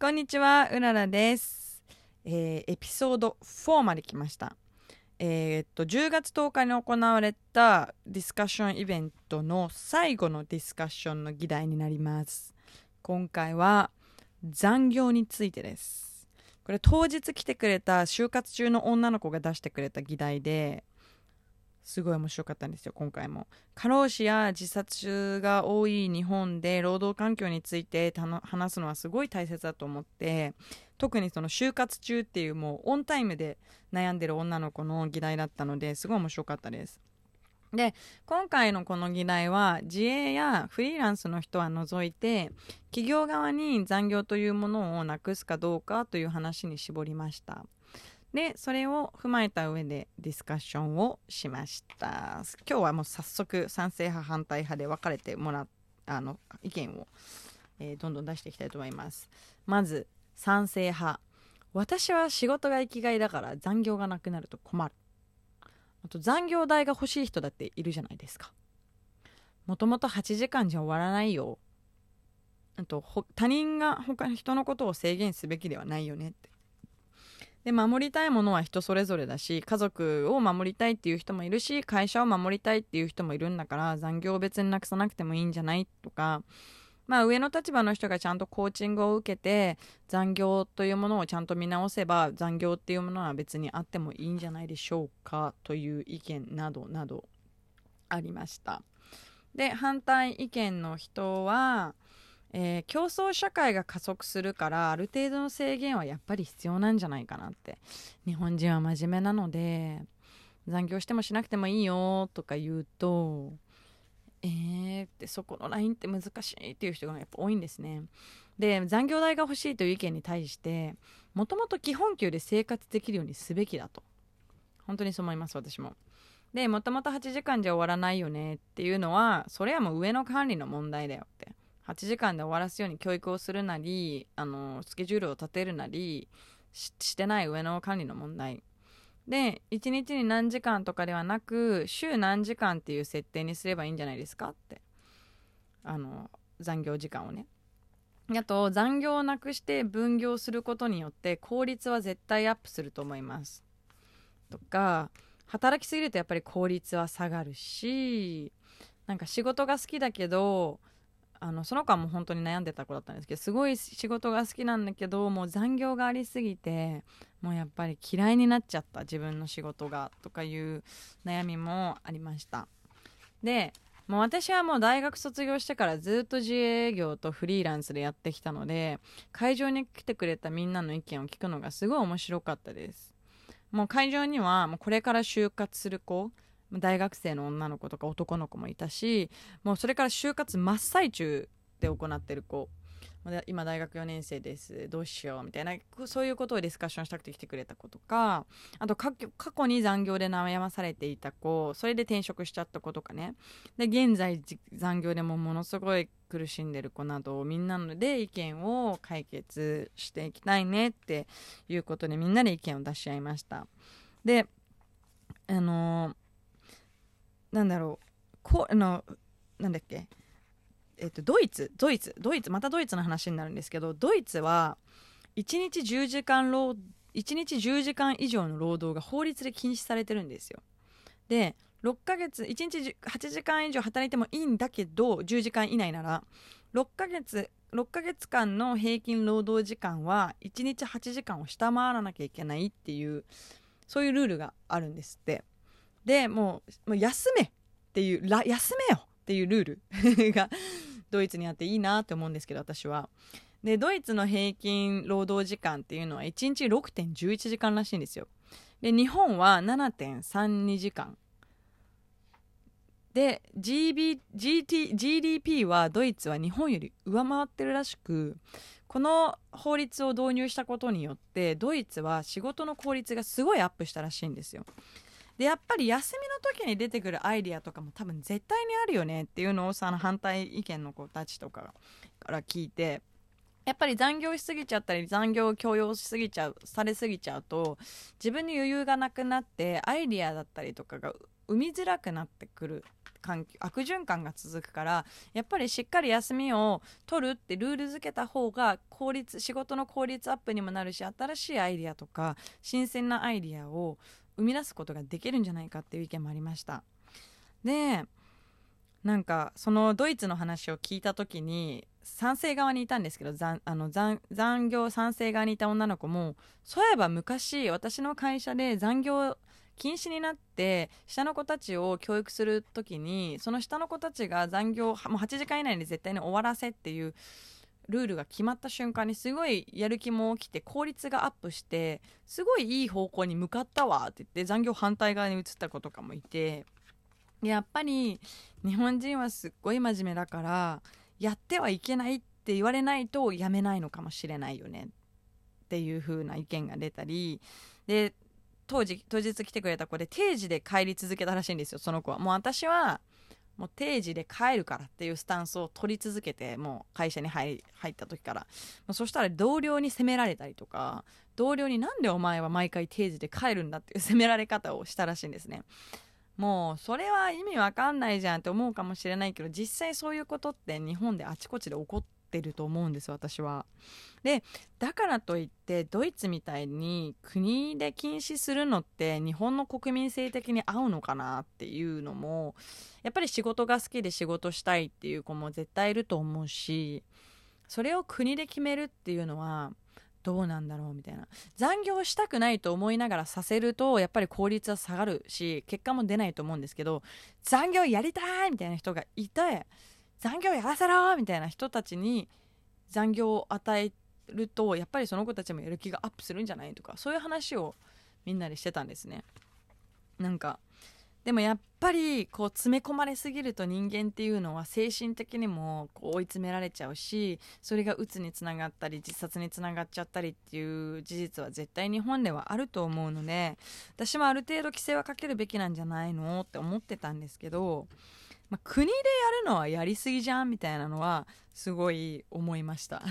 こんにちは、うららです。えーエピソード4まで来ました。えーっと、10月10日に行われたディスカッションイベントの最後のディスカッションの議題になります。今回は残業についてです。これ当日来てくれた就活中の女の子が出してくれた議題ですごい面白かったんですよ今回も。過労死や自殺が多い日本で労働環境についてたの話すのはすごい大切だと思って特にその就活中っていうもうオンタイムで悩んでる女の子の議題だったのですごい面白かったです。で今回のこの議題は自営やフリーランスの人は除いて企業側に残業というものをなくすかどうかという話に絞りました。でそれを踏まえた上でディスカッションをしました。今日はもう早速賛成派反対派で分かれてもらっあの意見を、えーどんどん出していきたいと思います。まず賛成派。私は仕事が生きがいだから残業がなくなると困る。あと残業代が欲しい人だっているじゃないですか。もともと8時間じゃ終わらないよ。あと他人が他の人のことを制限すべきではないよねって。で守りたいものは人それぞれだし家族を守りたいっていう人もいるし会社を守りたいっていう人もいるんだから残業を別になくさなくてもいいんじゃないとかまあ上の立場の人がちゃんとコーチングを受けて残業というものをちゃんと見直せば残業っていうものは別にあってもいいんじゃないでしょうかという意見などなどありました。で反対意見の人は、えー競争社会が加速するからある程度の制限はやっぱり必要なんじゃないかなって。日本人は真面目なので残業してもしなくてもいいよとか言うとえーってそこのラインって難しいっていう人がやっぱ多いんですね。で残業代が欲しいという意見に対してもともと基本給で生活できるようにすべきだと。本当にそう思います私も。でもともと8時間じゃ終わらないよねっていうのはそれはもう上の管理の問題だよって。8時間で終わらすように教育をするなりあのスケジュールを立てるなりしてない上の管理の問題。で1日に何時間とかではなく週何時間っていう設定にすればいいんじゃないですか？って。あの残業時間をね。あと残業をなくして分業することによって効率は絶対アップすると思います。とか働きすぎるとやっぱり効率は下がるしなんか仕事が好きだけどあのその子はもう本当に悩んでた子だったんですけどすごい仕事が好きなんだけどもう残業がありすぎてもうやっぱり嫌いになっちゃった自分の仕事がとかいう悩みもありました。でもう私はもう大学卒業してからずっと自営業とフリーランスでやってきたので会場に来てくれたみんなの意見を聞くのがすごい面白かったです。もう会場にはもうこれから就活する子大学生の女の子とか男の子もいたしもうそれから就活真っ最中で行ってる子。今大学4年生です。どうしようみたいなそういうことをディスカッションしたくて来てくれた子とかあと過去に残業で悩まされていた子。それで転職しちゃった子とかね。で現在残業でもものすごい苦しんでる子などみんなので意見を解決していきたいねっていうことでみんなで意見を出し合いました。であのなんだろう。こあのなんだっけ。えっとドイツ。ドイツ。ドイツ。またドイツの話になるんですけどドイツは1日10時間労1日10時間以上の労働が法律で禁止されてるんですよ。で6ヶ月1日8時間以上働いてもいいんだけど10時間以内なら6ヶ月6ヶ月間の平均労働時間は1日8時間を下回らなきゃいけないっていうそういうルールがあるんですって。でもうもう休めっていうら休めよっていうルール がドイツにあっていいなって思うんですけど私は。でドイツの平均労働時間っていうのは1日6.11時間らしいんですよ。で日本は7.32時間。で GB GT GDP はドイツは日本より上回ってるらしくこの法律を導入したことによってドイツは仕事の効率がすごいアップしたらしいんですよ。でやっぱり休みの時に出てくるアイディアとかも多分絶対にあるよねっていうのをさあの反対意見の子たちとかから聞いてやっぱり残業しすぎちゃったり残業を強要しすぎちゃうされすぎちゃうと自分に余裕がなくなってアイディアだったりとかが生みづらくなってくる環境悪循環が続くからやっぱりしっかり休みを取るってルール付けた方が効率仕事の効率アップにもなるし新しいアイディアとか新鮮なアイディアを生み出すことができるんじゃないかっていう意見もありました。でなんかそのドイツの話を聞いた時に賛成側にいたんですけど残あの残業賛成側にいた女の子もそういえば昔私の会社で残業禁止になって下の子たちを教育する時にその下の子たちが残業もう8時間以内に絶対に終わらせっていうルールが決まった瞬間にすごいやる気も起きて効率がアップしてすごいいい方向に向かったわって言って残業反対側に移った子とかもいてやっぱり日本人はすっごい真面目だからやってはいけないって言われないとやめないのかもしれないよねっていう風な意見が出たりで当時当日来てくれた子で定時で帰り続けたらしいんですよその子は。もう私はもう定時で帰るからっていうスタンスを取り続けてもう会社に入った時から。そしたら同僚に責められたりとか同僚になんでお前は毎回定時で帰るんだっていう 責められ方をしたらしいんですね。もうそれは意味わかんないじゃんって思うかもしれないけど実際そういうことって日本であちこちで起こっててると思うんです私は。でだからといってドイツみたいに国で禁止するのって日本の国民性的に合うのかなっていうのもやっぱり仕事が好きで仕事したいっていう子も絶対いると思うしそれを国で決めるっていうのはどうなんだろうみたいな残業したくないと思いながらさせるとやっぱり効率は下がるし結果も出ないと思うんですけど残業やりたいみたいな人がいて残業やらせろみたいな人たちに残業を与えるとやっぱりその子たちもやる気がアップするんじゃないとかそういう話をみんなでしてたんですね。なんかでもやっぱりこう詰め込まれすぎると人間っていうのは精神的にもこう追い詰められちゃうしそれがうつにつながったり自殺につながっちゃったりっていう事実は絶対日本ではあると思うので私もある程度規制はかけるべきなんじゃないのって思ってたんですけど、まあ、国でやるのはやりすぎじゃんみたいなのはすごい思いました。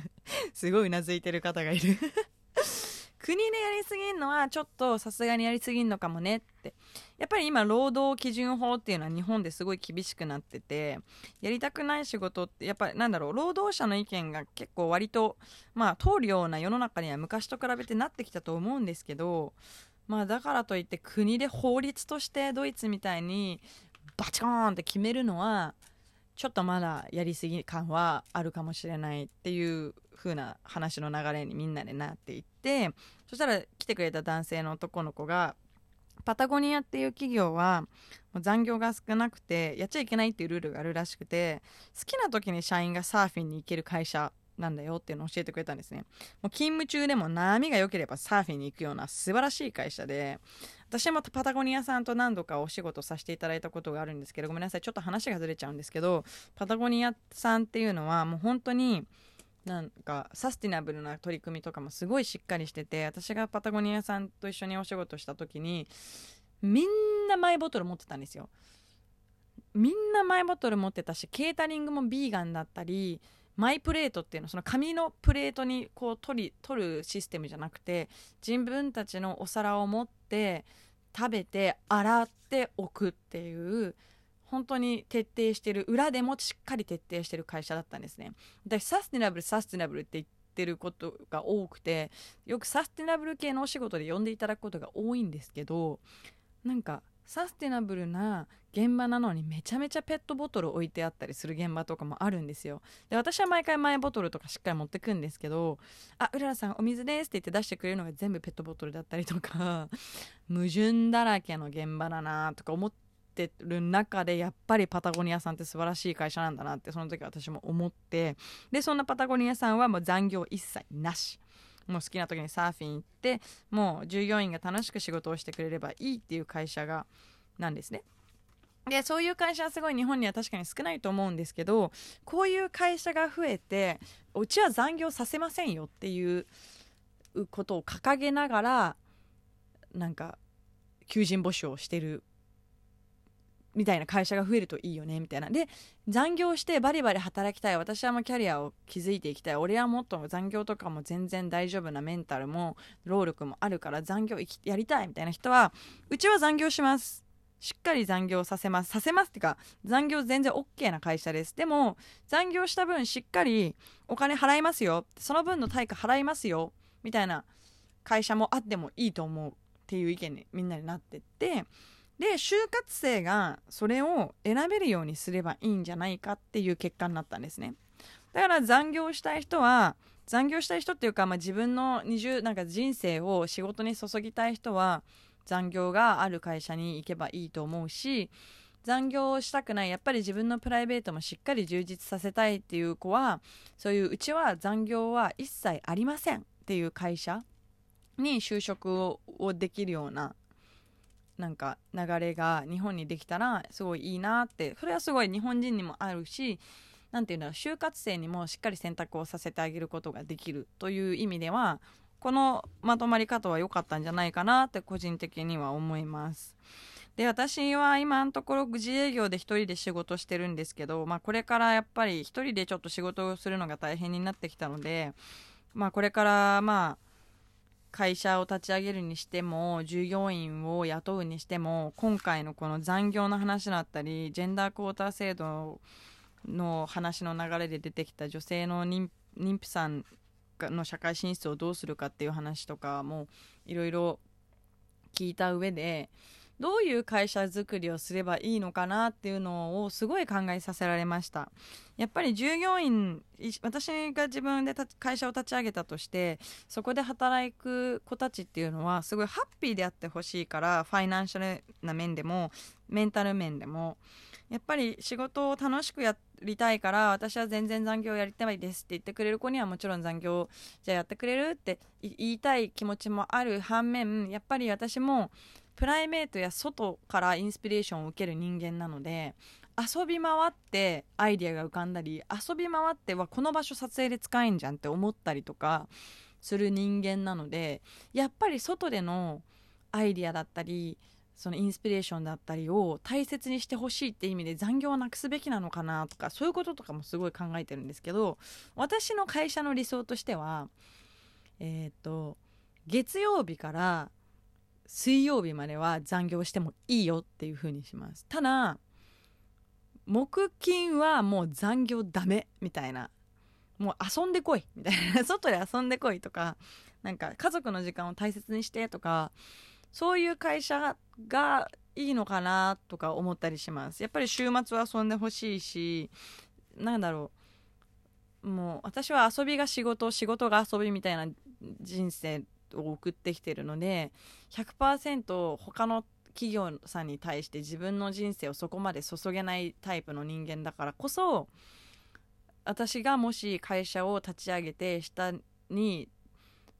すごいうなずいてる方がいる。国でやりすぎんのはちょっとさすがにやりすぎんのかもねって。やっぱり今労働基準法っていうのは日本ですごい厳しくなっててやりたくない仕事ってやっぱりなんだろう労働者の意見が結構割とまあ通るような世の中には昔と比べてなってきたと思うんですけどまあだからといって国で法律としてドイツみたいにバチコーンって決めるのはちょっとまだやりすぎ感はあるかもしれないっていう風な話の流れにみんなでなっていってそしたら来てくれた男性の男の子がパタゴニアっていう企業はもう残業が少なくてやっちゃいけないっていうルールがあるらしくて好きな時に社員がサーフィンに行ける会社なんだよっていうのを教えてくれたんですね。もう勤務中でも波が良ければサーフィンに行くような素晴らしい会社で私もパタゴニアさんと何度かお仕事させていただいたことがあるんですけどごめんなさいちょっと話がずれちゃうんですけどパタゴニアさんっていうのはもう本当になんかサスティナブルな取り組みとかもすごいしっかりしてて私がパタゴニアさんと一緒にお仕事した時にみんなマイボトル持ってたんですよ。みんなマイボトル持ってたしケータリングもビーガンだったりマイプレートっていうのその紙のプレートにこう取り取るシステムじゃなくて自分たちのお皿を持って食べて洗っておくっていう本当に徹底してる裏でもしっかり徹底してる会社だったんですね。私サステナブルサステナブルって言ってることが多くてよくサステナブル系のお仕事で呼んでいただくことが多いんですけどなんかサステナブルな現場なのにめちゃめちゃペットボトル置いてあったりする現場とかもあるんですよ。で私は毎回マイボトルとかしっかり持ってくんですけど「あうららさんお水です」って言って出してくれるのが全部ペットボトルだったりとか 矛盾だらけの現場だなとか思ってる中でやっぱりパタゴニアさんって素晴らしい会社なんだなってその時私も思ってでそんなパタゴニアさんはもう残業一切なし。もう好きな時にサーフィン行ってもう従業員が楽しく仕事をしてくれればいいっていう会社がなんですね。でそういう会社はすごい日本には確かに少ないと思うんですけどこういう会社が増えてうちは残業させませんよっていうことを掲げながらなんか求人募集をしてるみたいな会社が増えるといいよねみたいな。で残業してバリバリ働きたい私はもうキャリアを築いていきたい。俺はもっと残業とかも全然大丈夫なメンタルも労力もあるから残業やりたいみたいな人はうちは残業します。しっかり残業させます。させますっていうか残業全然 OK な会社です。でも残業した分しっかりお金払いますよ。その分の対価払いますよ。みたいな会社もあってもいいと思う。っていう意見にみんなになってってで就活生がそれを選べるようにすればいいんじゃないかっていう結果になったんですね。だから残業したい人は残業したい人っていうか、まあ、自分の20なんか人生を仕事に注ぎたい人は残業がある会社に行けばいいと思うし残業をしたくないやっぱり自分のプライベートもしっかり充実させたいっていう子はそういううちは残業は一切ありませんっていう会社に就職をできるようななんか流れが日本にできたらすごいいいなってそれはすごい日本人にもあるし何て言うんだろう就活生にもしっかり選択をさせてあげることができるという意味ではこのまとまり方は良かったんじゃないかなって個人的には思います。で私は今のところ自営業で1人で仕事してるんですけど、まあ、これからやっぱり1人でちょっと仕事をするのが大変になってきたので、まあ、これからまあ会社を立ち上げるにしても従業員を雇うにしても今回のこの残業の話だったりジェンダークォーター制度の話の流れで出てきた女性の妊婦さんの社会進出をどうするかっていう話とかもいろいろ聞いた上でどういう会社づくりをすればいいのかなっていうのをすごい考えさせられました。やっぱり従業員私が自分で会社を立ち上げたとしてそこで働く子たちっていうのはすごいハッピーであってほしいからファイナンシャルな面でもメンタル面でもやっぱり仕事を楽しくやりたいから私は全然残業やりたいですって言ってくれる子にはもちろん残業じゃあやってくれるって言いたい気持ちもある反面やっぱり私もプライベートや外からインスピレーションを受ける人間なので遊び回ってアイデアが浮かんだり遊び回ってはこの場所撮影で使えんじゃんって思ったりとかする人間なのでやっぱり外でのアイデアだったりそのインスピレーションだったりを大切にしてほしいって意味で残業をなくすべきなのかなとかそういうこととかもすごい考えてるんですけど私の会社の理想としてはえっ、ー、と月曜日から水曜日までは残業してもいいよっていう風にします。ただ木金はもう残業ダメみたいな。もう遊んでこいみたいな。外で遊んでこいとかなんか家族の時間を大切にしてとかそういう会社がいいのかなとか思ったりします。やっぱり週末は遊んでほしいしなんだろう。もう私は遊びが仕事仕事が遊びみたいな人生を送ってきてるので100%他の企業さんに対して自分の人生をそこまで注げないタイプの人間だからこそ私がもし会社を立ち上げて下に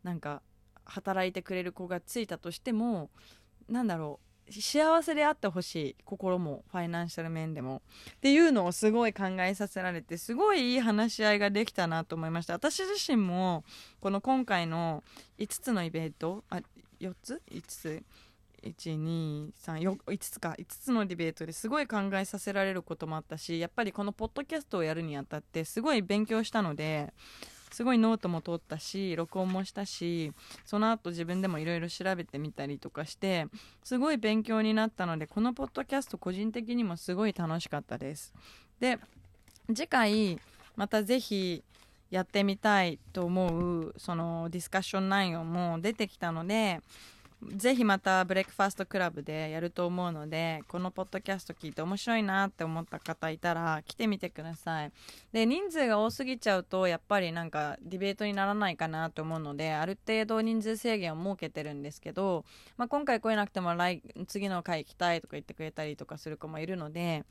なんか働いてくれる子がついたとしてもなんだろう幸せであってほしい心もファイナンシャル面でも。っていうのをすごい考えさせられてすごいいい話し合いができたなと思いました。私自身もこの今回の5つのイベントあ4つ？5つ？1235つか。5つのディベートですごい考えさせられることもあったしやっぱりこのポッドキャストをやるにあたってすごい勉強したのですごいノートも取ったし録音もしたしその後自分でもいろいろ調べてみたりとかしてすごい勉強になったのでこのポッドキャスト個人的にもすごい楽しかったです。で次回またぜひやってみたいと思うそのディスカッション内容も出てきたのでぜひまたブレックファーストクラブでやると思うのでこのポッドキャスト聞いて面白いなって思った方いたら来てみてくださいで人数が多すぎちゃうとやっぱりなんかディベートにならないかなと思うのである程度人数制限を設けてるんですけど、まあ、今回来れなくても来次の回行きたいとか言ってくれたりとかする子もいるので、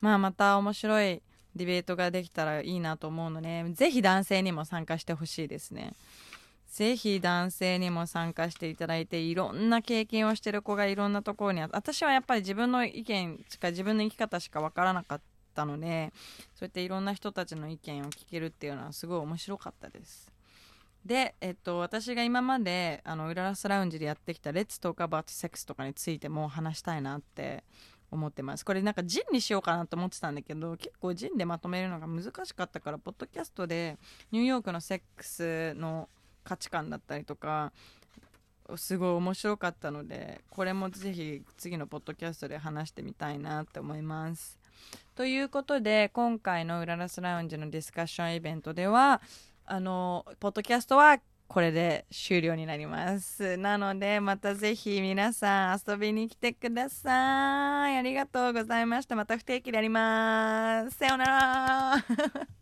まあ、また面白いディベートができたらいいなと思うのでぜひ男性にも参加してほしいですね。ぜひ男性にも参加していただいていろんな経験をしてる子がいろんなところに私はやっぱり自分の意見しか自分の生き方しか分からなかったのでそうやっていろんな人たちの意見を聞けるっていうのはすごい面白かったです。で、えっと、私が今まであのウララスラウンジでやってきた「レッツトークアバートセックス」とかについても話したいなって思ってます。これなんかジンにしようかなと思ってたんだけど結構ジンでまとめるのが難しかったからポッドキャストでニューヨークのセックスの価値観だったりとかすごい面白かったのでこれもぜひ次のポッドキャストで話してみたいなって思います。ということで今回のうららすラウンジのディスカッションイベントではあのポッドキャストはこれで終了になります。なのでまたぜひ皆さん遊びに来てください。ありがとうございました。また不定期でやります。さようなら。